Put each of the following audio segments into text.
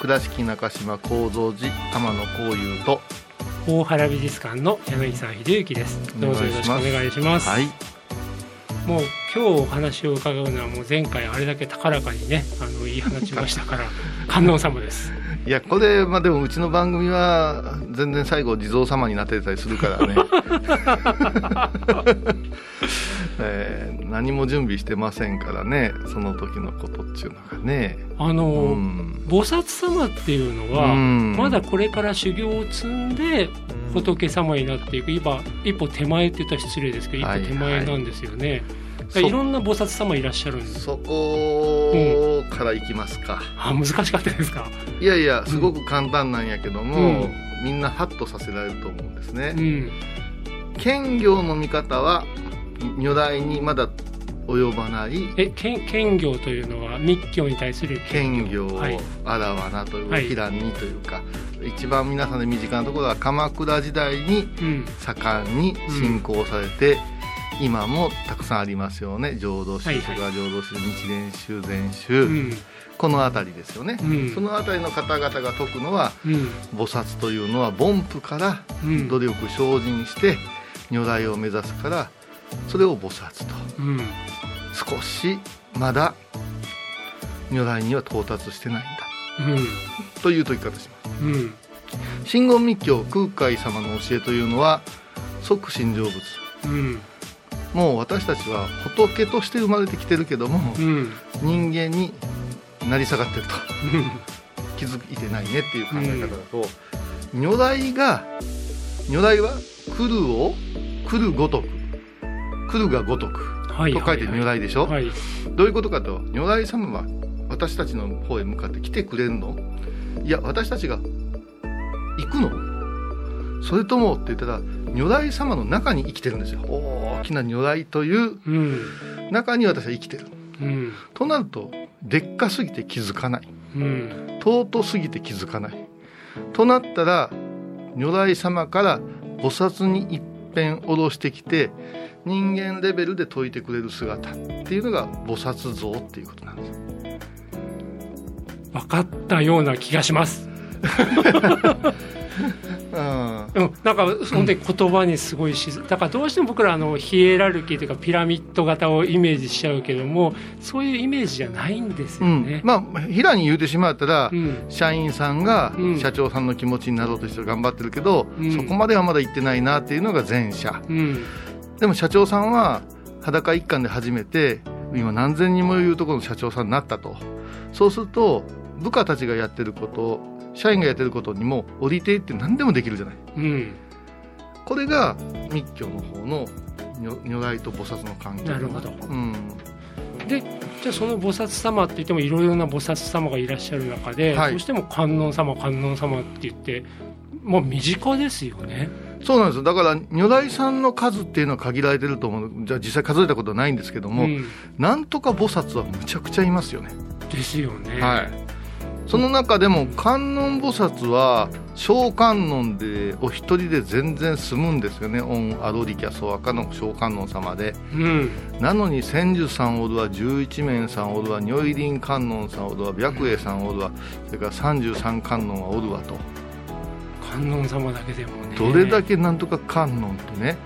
倉敷中島幸三寺天野幸雄と大原美術館の柳沢秀幸です。どうぞよろしくお願いします。はい。もう今日お話を伺うのはもう前回あれだけ高らかにねあの言い放ちましたから 観音様ですいやこれまあでもうちの番組は全然最後地蔵様になってたりするからね、えー何も準備してませんからねその時のことっていうのがね。あの、うん。菩薩様っていうのは、うん。まだこれから修行を積んで仏様になっていく。今一歩手前って言ったら失礼ですけど一はい歩手前なんですよね、そいろんな菩薩様いらっしゃるんです。そこからいきますか、あ難しかったですか？いやいやすごく簡単なんやけども、うん。みんなハッとさせられると思うんですね、うん。兼業の見方は如来にまだ及ばない。え兼兼業というのは密教に対する兼業。をはい。あらわなという、はい。平にというか一番皆さんで身近なところは鎌倉時代にうん。盛んに信仰されて、今もたくさんありますよね。浄土宗はいはい。それから浄土宗日蓮宗。禅う宗、ん。この辺りですよね、うん。その辺りの方々が説くのはうん。菩薩というのは凡夫からうん。努力精進して如来を目指すからそれを菩薩と。うん。少しまだ如来には到達してないんだ。という説き方します。真言密教空海様の教えというのは即心成仏。うんもう私たちは仏として生まれてきてるけどもうん。人間になり下がってると。気づいてないねっていう考え方だと、如来が如来は来るを来るごとく来るがごとくはい。と書いて如来でしょ、はい。どういうことかと如来様は私たちの方へ向かって来てくれるの？いや私たちが行くの？それともって言ったら如来様の中に生きてるんですよ。大きな如来といううん。中に私は生きてる。うん。となるとでっかすぎて気づかない。うん。尊すぎて気づかない。となったら如来様から菩薩に一遍下ろしてきて人間レベルで説いてくれる姿。っていうのが菩薩像っていうことなんです。分かったような気がします うん。うん、なんか本当に言葉にすごいしだからどうしても僕らあのヒエラルキーというかピラミッド型をイメージしちゃうけどもそういうイメージじゃないんですうん。よね。まあ平に言うてしまったら、うん。社員さんがうん。社長さんの気持ちになろうとして頑張ってるけど、うん。そこまではまだ行ってないなっていうのが前者。うん。でも社長さんは裸一貫で初めて今何千人もいるところの社長さんになったと。そうすると部下たちがやってること社員がやってることにも降りていって何でもできるじゃない。うん。これが密教の方の如如来と菩薩の関係。なるほど。うん、でじゃあその菩薩様って言ってもいろいろな菩薩様がいらっしゃる中で、はい。どうしても観音様観音様って言ってもう身近ですよね。そうなんですよ。だから如来さんの数っていうのは限られてると思う。じゃあ実際数えたことはないんですけども、うん。なんとか菩薩はむちゃくちゃいますよね、ですよね。はいその中でも観音菩薩は小観音でお一人で全然済むんですよね。御アドリキャソアカの小観音様で。うん。なのに千手さんおるわ十一面さんおるわ如意輪観音さんおるわ白衣さんおるわそれから三十三観音はおるわと。観音様だけでもね。どれだけなんとか観音とね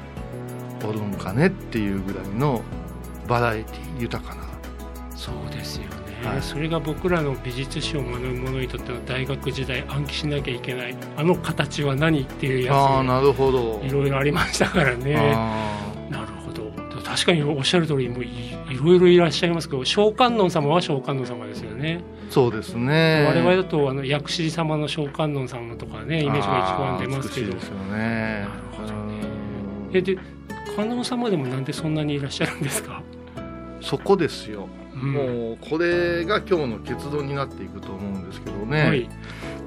おるんかねっていうぐらいのバラエティ豊かな。そうですよね。はい。それが僕らの美術史を学ぶ者にとっての大学時代暗記しなきゃいけない。あの形は何っていうやつ。ああなるほど。いろいろありましたからね。あなるほど。確かにおっしゃる通りもういいろいろいらっしゃいますけど小観音様は小観音様ですよね、ーそうですね。我々だとあの薬師寺様の小観音様とかねイメージが一番出ますけど。よね。なるほどね。えで観音様でもなんでそんなにいらっしゃるんですか、うんそこですよ、うん。もうこれが今日の結論になっていくと思うんですけどね、はい。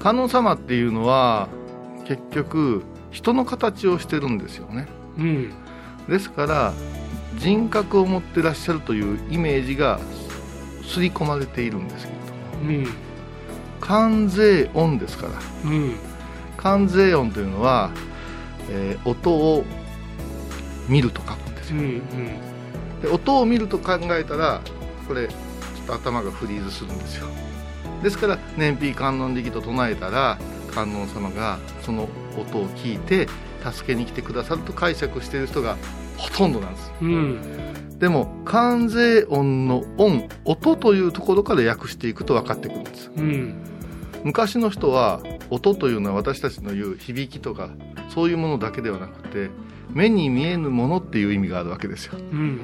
観音様っていうのは結局人の形をしてるんですよね。うん。ですから人格を持ってらっしゃるというイメージが刷り込まれているんですけれども。うん。関税音ですから。うん。関税音というのは、えー音を見ると書くんですよ。うん。で音を見ると考えたらこれちょっと頭がフリーズするんですよ。ですから燃費観音力と唱えたら観音様がその音を聞いて助けに来てくださると解釈している人がほとんどなんです。うん。うんでも関税音の音音というところから訳していくと分かってくるんです。うん。昔の人は音というのは私たちの言う響きとかそういうものだけではなくて目に見えぬものっていう意味があるわけですよ。うん。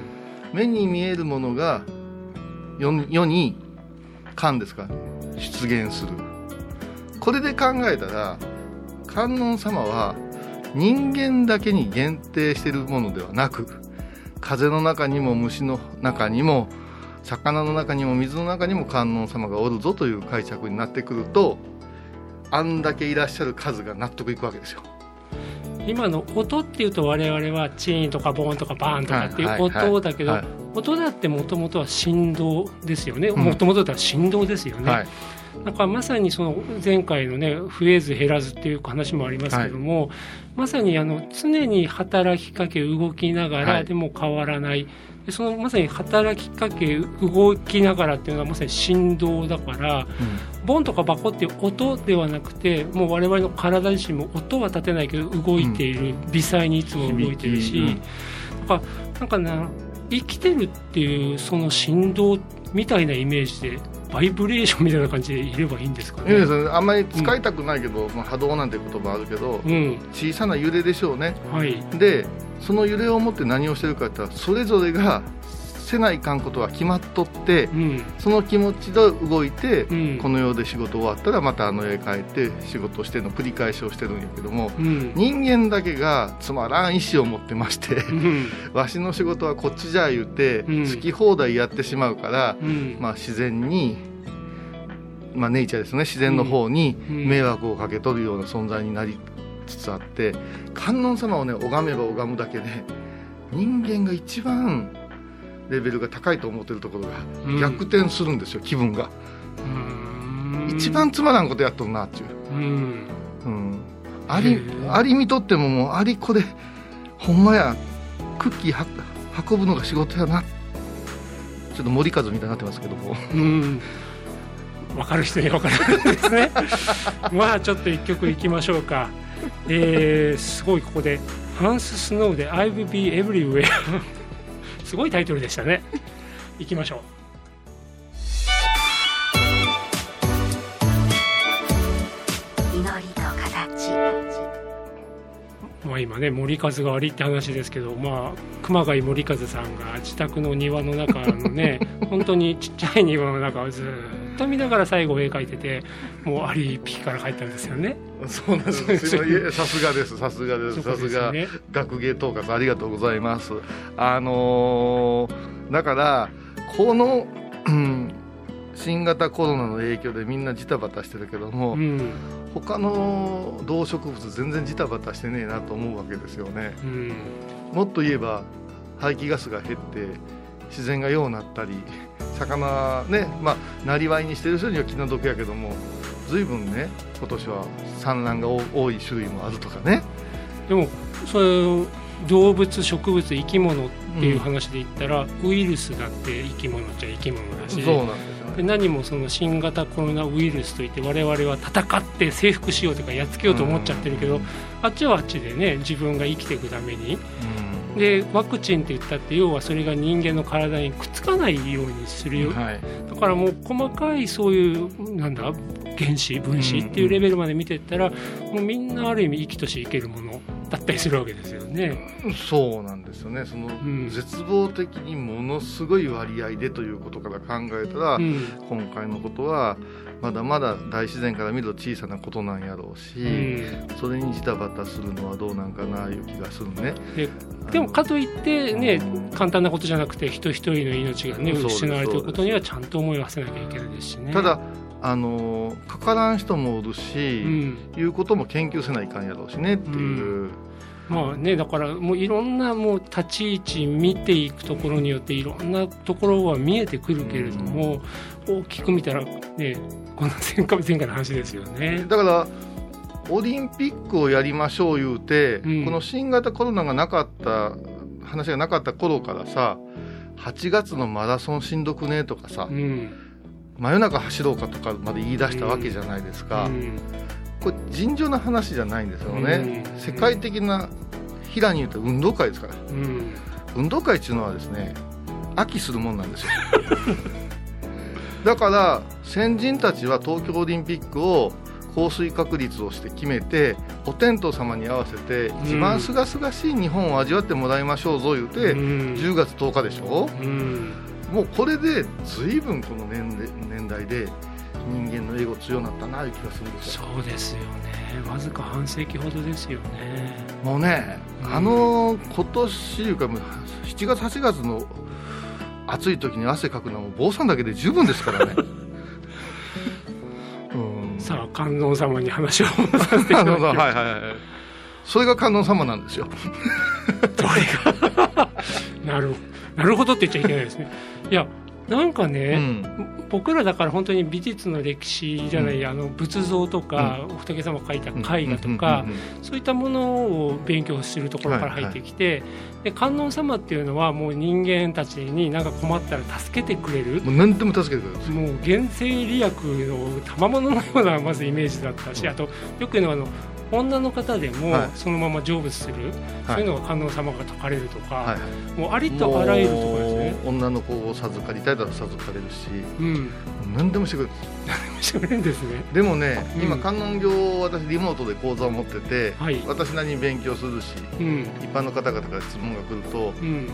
目に見えるものが世に世に観ですか？出現する。これで考えたら観音様は人間だけに限定しているものではなく風の中にも虫の中にも魚の中にも水の中にも観音様がおるぞという解釈になってくるとあんだけいらっしゃる数が納得いくわけですよ。今の音っていうと我々はチーンとかボーンとかバーンとかっていう音だけどはい音だってもともとは振動ですよね。うん。もともとだったら振動ですよね、はい。なんかまさにその前回のね増えず減らずっていう話もありますけども、まさにあの常に働きかけ動きながはい。らでも変わらない、でそのまさに働きかけ動きながらっていうのはまさに振動だからボンとかバコっていう音ではなくてもう我々の体自身も音は立てないけど動いている、微細にいつも動いてるし、響き。なん。かなんかな生きてるっていうその振動みたいなイメージでバイブレーションみたいな感じでいればいいんですかね？ねあんまり使いたくないけど、まあ、波動なんて言葉あるけど、うん、小さな揺れでしょうね。はい、でその揺れを持って何をしてるかって言ったらそれぞれがせないかんことが決まっとってうん、その気持ちで動いて、うん。この世で仕事終わったらまたあの世へ帰って仕事をしての繰り返しをしてるんやけどもうん、人間だけがつまらん意志を持ってましてうん、わしの仕事はこっちじゃ言うて、うん。好き放題やってしまうから、うん、まあ、自然に、まあ、ネイチャーですね。自然の方にうん。迷惑をかけとるような存在になりつつあって観音様をね拝めば拝むだけで人間が一番レベルが高いと思ってるところうん。が逆転するんですよ、気分が、うん。一番つまらんことやっとるなっていう、うん、うん、ありあり見とってももうありこれほんまや。クッキーは運ぶのが仕事やな。ちょっと森風みたいになってますけども。うん、分かる人に分かるんですね。まあちょっと一曲いきましょうか。えー、すごいここで。ハンス・スノーで「I will be everywhere」すごいタイトルでしたね。いきましょう。祈りと形まあ、今ね森風が悪いって話ですけど、まあ、熊谷森風さんが自宅の庭の中のね 本当にちっちゃい庭の中をずっと見ながら最後絵描いててもうアリピから帰ったんですよね。そうなんですすいませんいえさすがです。さすがです。さすすよね。学芸統括ありがとうございます。あのーだからこの、うん新型コロナの影響でみんなジタバタしてるけども、うん。他の動植物全然ジタバタしてねえなと思うわけですよね。うん。もっと言えば排気ガスが減って自然がようなったり魚ねまあなりわいにしてる人には気の毒やけども随分ね今年は産卵が多多い種類もあるとかね。でもそういう動物植物生き物っていう話で言ったら、ウイルスだって生き物っちゃ生き物だしそうなんですよでね何もその新型コロナウイルスといって我々は戦って征服しようとかやっつけようと思っちゃってるけど、あっちはあっちでね自分が生きていくためにでワクチンって言ったって要はそれが人間の体にくっつかないようにするよ、はい。だからもう細かいそういうなんだ原子分子っていうレベルまで見ていったら、もうみんなある意味生きとし生けるものだったりするわけですよね。そうなんですよね。その、ん。絶望的にものすごい割合でということから考えたら、うん。今回のことはまだまだ大自然から見ると小さなことなんやろうし、うん。それにジタバタするのはどうなんかないう気がするね。ででもかといってね簡単なことじゃなくて人一人の命がね失われていることにはちゃんと思いを馳せなきゃいけないですしね。ただあのかからん人もおるし、うん。いうことも研究せないかんやろうしねっていう、まあね、だからもういろんなもう立ち位置見ていくところによっていろんなところは見えてくるけれども、大きく見たらねこの前回前回の話ですよね。だからオリンピックをやりましょう言うて、うん。この新型コロナがなかった話がなかった頃からさ8月のマラソンしんどくねとかさ、うん。真夜中走ろうかとかまで言い出したわけじゃないですか、うんこれ尋常な話じゃないんですよね、うん。世界的な平に言うと運動会ですから。うん。運動会っていうのはですね飽きするもんなんですよ。だから先人たちは東京オリンピックを降水確率をして決めてお天道様に合わせて一番すがすがしい日本を味わってもらいましょうぞ言うて、うん。10月10日でしょ？うん。もうこれで随分この年齢年代で人間のエゴ強なったないう気がするんですよそうですよねわずか半世紀ほどですよね。もうね、うんあの今年いうかもう7月8月の暑い時に汗かくのは坊さんだけで十分ですからね。うん、さあ観音様に話を戻させていあただきます のはいはいはい。それが観音様なんですよ。どれが？なるなるほどって言っちゃいけないですね。いやなんかうね、ん。僕らだから本当に美術の歴史じゃない、うん。あの仏像とか、仏様が描いた絵画とか、うん。うん。うん。そういったものを勉強するところから入ってきて、で観音様っていうのはもう人間たちに何か困ったら助けてくれる。うんもう何でも助けてくれる。もう原生利益の賜物のようなまずイメージだったし、あとよく言うのはあの女の方でもはいそのまま成仏する、はいそういうのが観音様が説かれるとか、はい。もうありとあらゆるところですね。女の子を授かりたいなら授かれるし、うん、何でもしてくれる。してくれるんですね。でもね、うん今観音業を私リモートで講座を持ってて、はい私なりに勉強するし、うん、一般の方々から質問が来るとうん、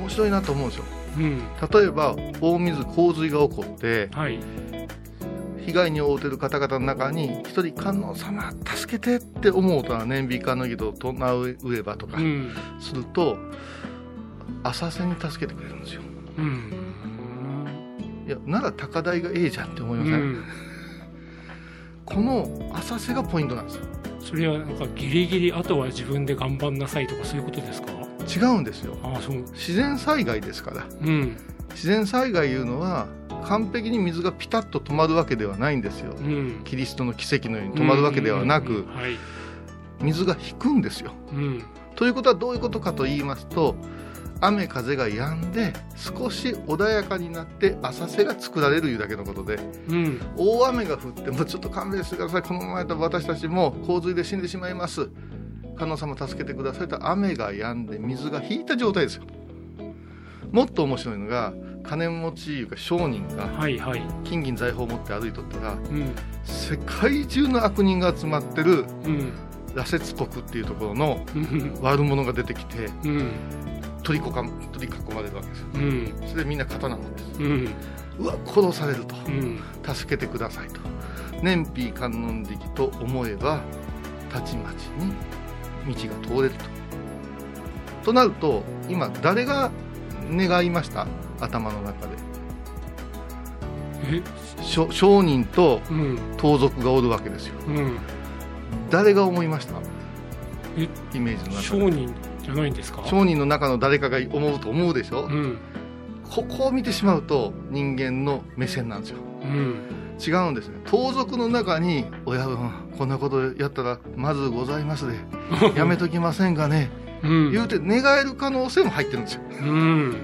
面白いなと思うんですよ。うん、例えば大水洪水が起こってはい、被害に遭うてる方々の中に一人観音様助けてって思うとは念美観音儀と唱うえばとかうん、すると浅瀬に助けてくれるんですよ。うん、いやなら高台がええじゃんって思いうません、ん、この浅瀬がポイントなんですよ。それはなんかギリギリあとは自分で頑張んなさいとかそういうことですか？違うんですよ。ああ、そう、自然災害ですから。うん、自然災害いうのは完璧に水がピタッと止まるわけではないんですよ。うん、キリストの奇跡のように止まるわけではなく水が引くんですよ。うん、ということはどういうことかと言いますと雨風が止んで少し穏やかになって浅瀬が作られるいうだけのことでうん、大雨が降ってもちょっと勘弁してください。このままやったら私たちも洪水で死んでしまいます。観音様助けてくださいと雨が止んで水が引いた状態ですよ。もっと面白いのが金持ちいうか商人が金銀財宝を持って歩いとったらうん、世界中の悪人が集まってるうん、羅刹国っていうところのうん、悪者が出てきてうん、取りこか取り囲まれるわけですよ。うん、それでみんな刀持ってうん、るうわ殺されると。うん、助けてくださいと。燃費観音力と思えばたちまちに道が通れると。となると今誰が願いました？頭の中で。商人とうん、盗賊がおるわけですよ。うん、誰が思いました？え？イメージの中で。商人じゃないんですか？商人の中の誰かが思うと思うでしょ、うん、ここを見てしまうと人間の目線なんですよ。うん、違うんですね。盗賊の中に「親分こんなことやったらまずございますで。やめときませんがね」うん、言うて願える可能性も入ってるんですよ。うん、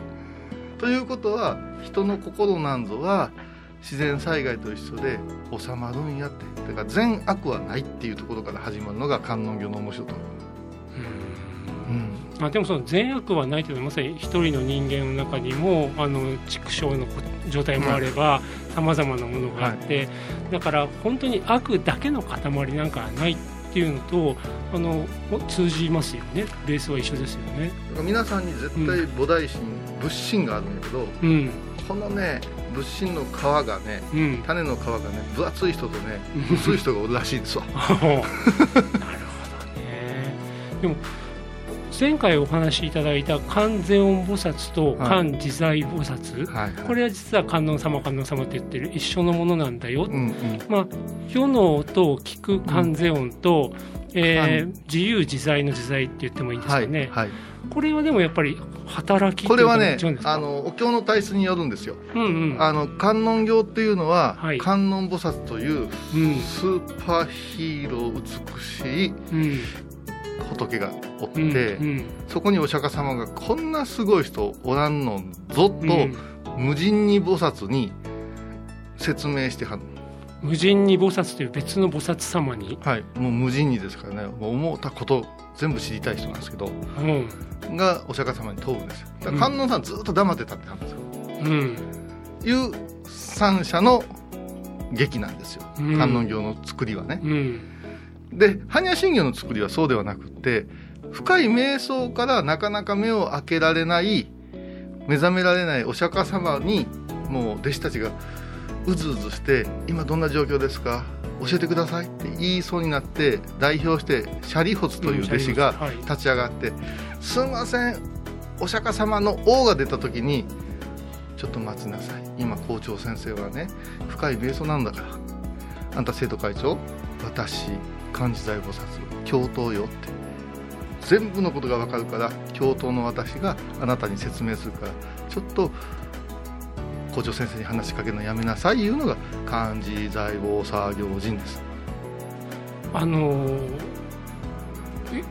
ということは人の心なんぞは自然災害と一緒で収まるんやって。だから善悪はないっていうところから始まるのが観音業の面白いところ、うん、あでもその善悪はないというのはまさに一人の人間の中にもあの畜生の状態もあればさまざまなものがあって、だから本当に悪だけの塊なんかはないっていうのとあの通じますよね。ベースは一緒ですよね。だから皆さんに絶対菩提心、仏心があるんやけどうん。このね仏心の皮がねうん、種の皮がね分厚い人とね薄い人がおるらしいんですわ。なるほどね。でも前回お話しいただいた観世音菩薩とはい。観自在菩薩、はいこれは実は観音様観音様って言ってる一緒のものなんだよ、うんうん。まあ世の音を聞く観世音と、えーは自由自在の自在って言ってもいいんですはいかね、はいこれはでもやっぱり働きこれはねあのお経の体質によるんですよ。うんうん。あの観音経っていうのは、はい。観音菩薩といううん。スーパーヒーロー美しいうん仏がおって、うんうん。そこにお釈迦様がこんなすごい人おらんのぞと、うん。無人に菩薩に説明してはん無人に菩薩という別の菩薩様に、はい。もう無人にですからね。もう思ったこと全部知りたい人なんですけどうん。がお釈迦様に問うんですよ。だから観音さんずっと黙ってたってはんですよ、うん。いう三者の劇なんですよ。うん。観音経の作りはね、うんで般若心経の作りはそうではなくって深い瞑想からなかなか目を開けられない目覚められないお釈迦様にもう弟子たちがうずうずして「今どんな状況ですか？教えてください」って言いそうになって代表してシャリホツという弟子が立ち上がって「すんませんお釈迦様の王が出た時にちょっと待ちなさい。今校長先生はね深い瞑想なんだからあんた生徒会長私漢字財菩薩教頭よって。全部のことが分かるから教頭の私があなたに説明するからちょっと校長先生に話しかけるのやめなさいいうのが漢字財宝作業人です。あの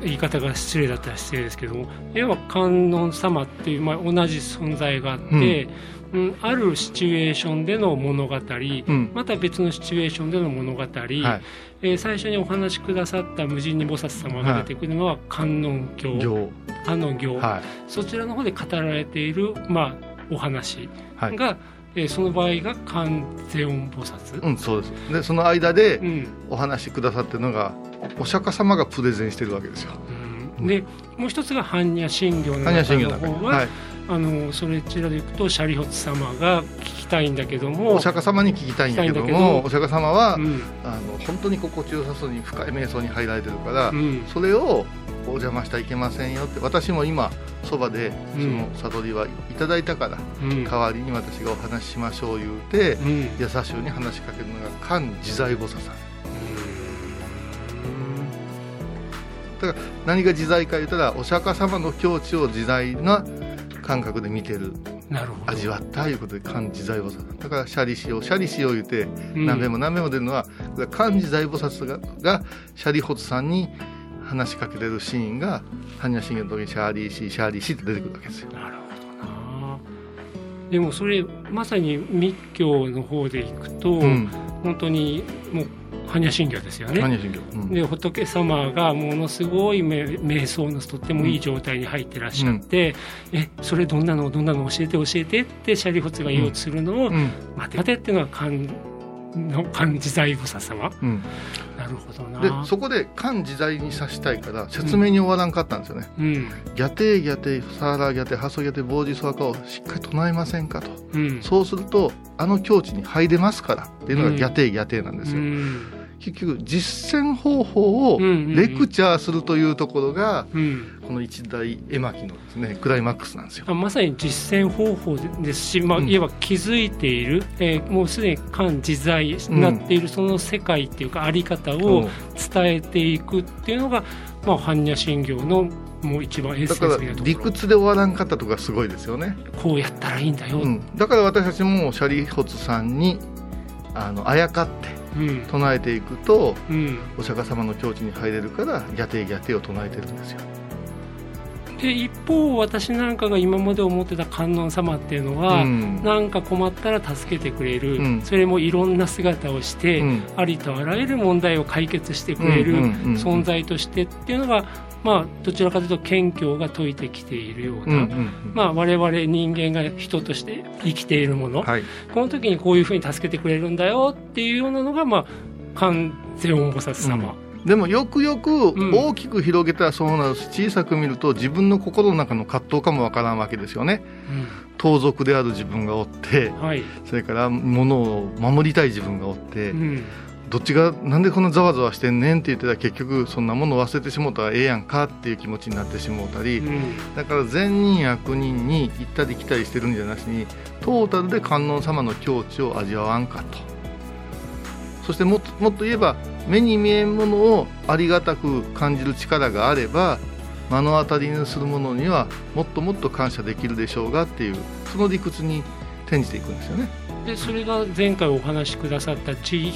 言い方が失礼だったら失礼ですけども要は観音様っていう、まあ、同じ存在があって、うん。あるシチュエーションでの物語、ん。また別のシチュエーションでの物語、はいえー最初にお話しくださった無人に菩薩様が出てくるのは観音経、行。観音経、はそちらの方で語られている、まあ、お話はい。が、えーその場合が観世音菩薩、うんそうです。でその間でうん。お話しくださってるのがお釈迦様がプレゼンしてるわけですよ。うん。でもう一つが般若心経の方は、はいあのそれちらでいくとシャリホツ様が聞きたいんだけどもお釈迦様に聞きたいんだけどもお釈迦様は、うん。あの本当に心地よさそうに深い瞑想に入られてるから、うん。それをお邪魔してはいけませんよって私も今そばでそうん。の悟りはいただいたから、うん。代わりに私がお話ししましょう言うて、うん。優しゅうに話しかけるのが漢自在菩薩さん。だから何が自在か言ったらお釈迦様の境地を自在な感覚で見てるなるほど。味わったいうことで漢自在菩薩。だからシャリしようシャリしよう言うてうん。何べも何べも出るのは観自在菩薩ががシャリホツさんに話しかけてるシーンが般若心経の時に舎利子舎利子って出てくるわけですよ。なるほどな。でもそれまさに密教の方でいくと、うん。本当にもう般若心経ですよね。般若心経、うん。で仏様がものすごいめ瞑想のとってもいい状態に入ってらっしゃって「えそれどんなのどんなの教えて教えて」ってシャリホツが言おうとするのを「うん。待て待て」っていうのは漢の 漢自在菩薩様？うん。なるほどでなそこで漢自在にさしたいから説明に終わらんかったんですよね、うん。ギャテギャテサーラギャテハソギャテボージソワカをしっかり唱えませんかと。うん。そうするとあの境地に入れますからっていうのがうん。ギャテギャテなんですよ、うん結局実践方法をうんうんうん。レクチャーするというところがうん。この一大絵巻のですねクライマックスなんですよ。あまさに実践方法ですし、まあ、うん。いわば気づいている、えーもうすでに漢自在になっているその世界っていうかあり方を伝えていくっていうのが、まあ、般若心経のもう一番だから理屈で終わらんかったとかすごいですよね、こうやったらいいんだよ、うん、だから私たちもシャリホツさんにあのあやかってうん唱えていくとうん。お釈迦様の境地に入れるからギャテギャテを唱えてるんですよで一方私なんかが今まで思ってた観音様っていうのは、うん。なんか困ったら助けてくれる、うん。それもいろんな姿をして、うん。ありとあらゆる問題を解決してくれるうんうんうんうん存在としてっていうのが、まあ、どちらかというと謙虚が説いてきているような、うんうんまあ、我々人間が人として生きているもの、はい。この時にこういうふうに助けてくれるんだよっていうようなのが、まあ、観世音菩薩様。でもよくよくん。大きく広げたらそうなるし小さく見ると自分の心の中の葛藤かもわからんわけですよね。盗賊である自分がおってうんはい、それから物を守りたい自分がおって、うん。どっちがなんでこんなざわざわしてんねんって言ってたら結局そんなもの忘れてしもうたらええやんかっていう気持ちになってしもうたり、うん。だから善人悪人に行ったり来たりしてるんじゃなしにトータルで観音様の境地を味わわんかとそしてもっともっと言えば目に見えんものをありがたく感じる力があれば目の当たりにするものにはもっともっと感謝できるでしょうがっていうその理屈に転じていくんですよね。でそれが前回お話しくださった慈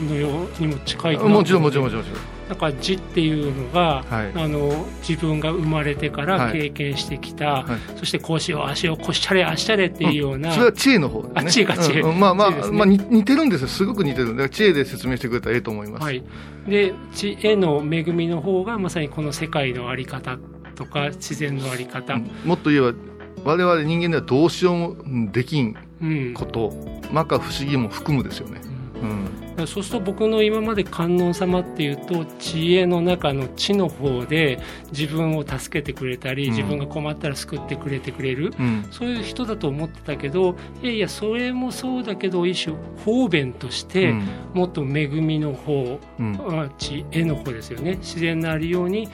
悲のようにも近いもちろんもちろんもちろんもちろんだから慈っていうのが、はい。あの自分が生まれてからはい。経験してきた、はい。そしてこうしようああしようこうしゃれああしゃれっていうような、それは知恵の方ですね。あ知恵か知恵。うんうん。まあまあ、ね。まあに似てるんですよ。すごく似てる。だから知恵で説明してくれたらええと思います、はい、で知恵の恵みの方がまさにこの世界の在り方とか自然の在り方、うん。もっと言えば我々人間ではどうしようもできんうん。こと摩訶不思議も含むですよね、うんそうすると僕の今まで観音様っていうと知恵の中の知の方で自分を助けてくれたり、うん。自分が困ったら救ってくれてくれる、うん。そういう人だと思ってたけどいやいやそれもそうだけど一種方便として、うん。もっと恵みの方、うん。あ知恵の方ですよね。自然なありように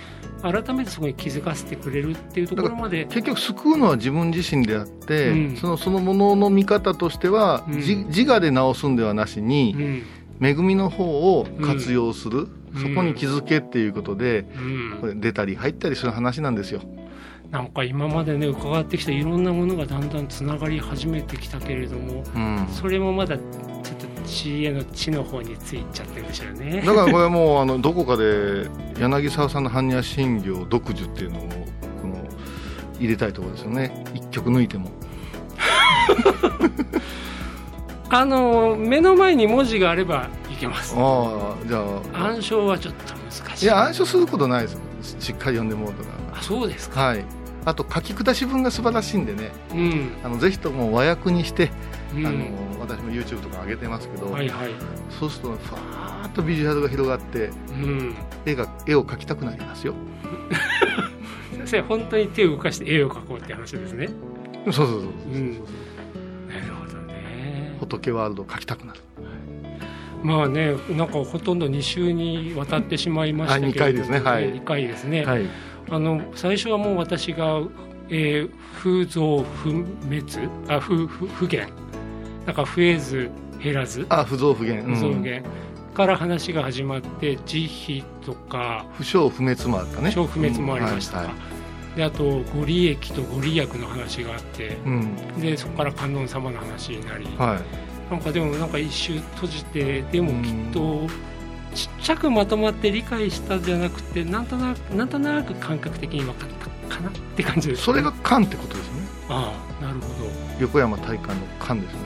改めてそこに気づかせてくれるっていうところまで。結局救うのは自分自身であって、うん。そのそのものの見方としては、うん。じ自我で直すんではなしに、うん。恵みの方を活用する、うん。そこに気づけっていうことで、うん。これ出たり入ったりする話なんですよ。なんか今までね伺ってきたいろんなものがだんだんつながり始めてきたけれどもうん。それもまだち知恵の知の方についちゃってるんでしょうね。だからこれはもうあのどこかで柳沢さんの般若心経独自っていうのをこの入れたいところですよね。一曲抜いても。あの目の前に文字があればいけます。ああじゃあ。暗唱はちょっと難しい。いや暗唱することないですよ。しっかり読んでもらうとか。あそうですか。はい。あと書き下し文が素晴らしいんでね。うん、あのぜひとも和訳にして、うん、あの私も YouTube とか上げてますけど、はいはい。そうするとファーッとビジュアルが広がってうん。絵が絵を描きたくなりますよ。先生本当に手を動かして絵を描こうって話ですね。そうそうそううん。なるほどね。仏ワールドを描きたくなる。まあねなんかほとんど2週にわたってしまいましたけれどあ二回ですね。はい。2回ですね、はい。あの最初はもう私が、えー、風増不滅？あ不不不減なんか増えず減らず？あ不増不減、うん。増減。から話が始まって慈悲とか不祥不滅もあったね。小不滅もありましたが、うんはいであとご利益とご利益の話があってうん。でそこから観音様の話になり。はい。なんかでもなんか一周閉じてでもきっとちっちゃくまとまって理解したじゃなくてなんとなくなんとなく感覚的に分かったかなって感じです、それが観ってことですね。ああなるほど。横山大観の観ですね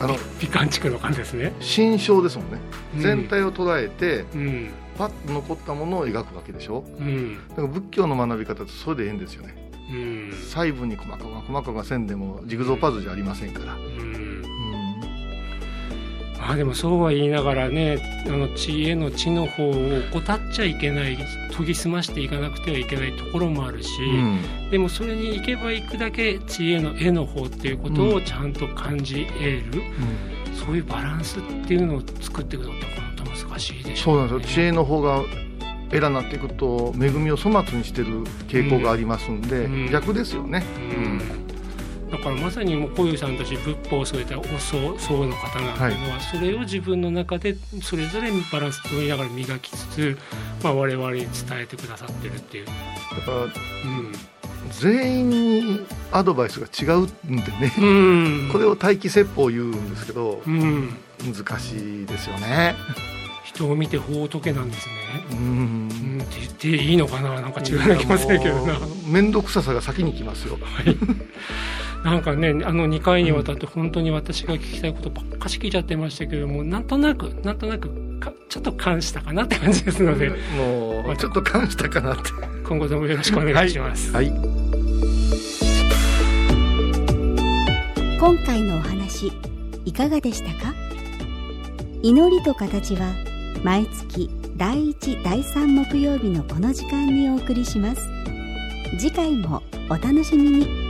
あの美観地区の感じですね。心象ですもんね、うん。全体を捉えてうん。パッと残ったものを描くわけでしょ。うん。だから仏教の学び方ってそれでええんですよね。うん。細部に細かく細かくせんでもジグゾーパズルじゃありませんから、うんあでもそうは言いながらねあの知恵の知の方を怠っちゃいけない研ぎ澄ましていかなくてはいけないところもあるし、うん。でもそれに行けば行くだけ知恵の絵の方っていうことをちゃんと感じ得る、そういうバランスっていうのを作っていくのって本当難しいでしょそうなんですよ。知恵の方がエラになっていくと恵みを粗末にしてる傾向がありますんで、うん。逆ですよね、うんだからまさにもう小遊さんたち仏法を添えたお僧僧の方なんていうのは、それを自分の中でそれぞれバランス取りながら磨きつつ、まあ、我々に伝えてくださってるっていう、だからうん全員にアドバイスが違うんでね、うん、これを待機説法言うんですけどうん、難しいですよね。人を見て仏なんですね。うん。うん。って言っていいのかな？なんか違うな気もするけどな。面倒くささが先に来ますよなんかねあの2回にわたって本当に私が聞きたいことばっかし聞いちゃってましたけどもなんとなくなんとなくかちょっと感したかなって感じですので。もうちょっと。感じたかなって。今後ともよろしくお願いします、はい。今回のお話いかがでしたか？祈りと形は毎月第1第3木曜日のこの時間にお送りします。次回もお楽しみに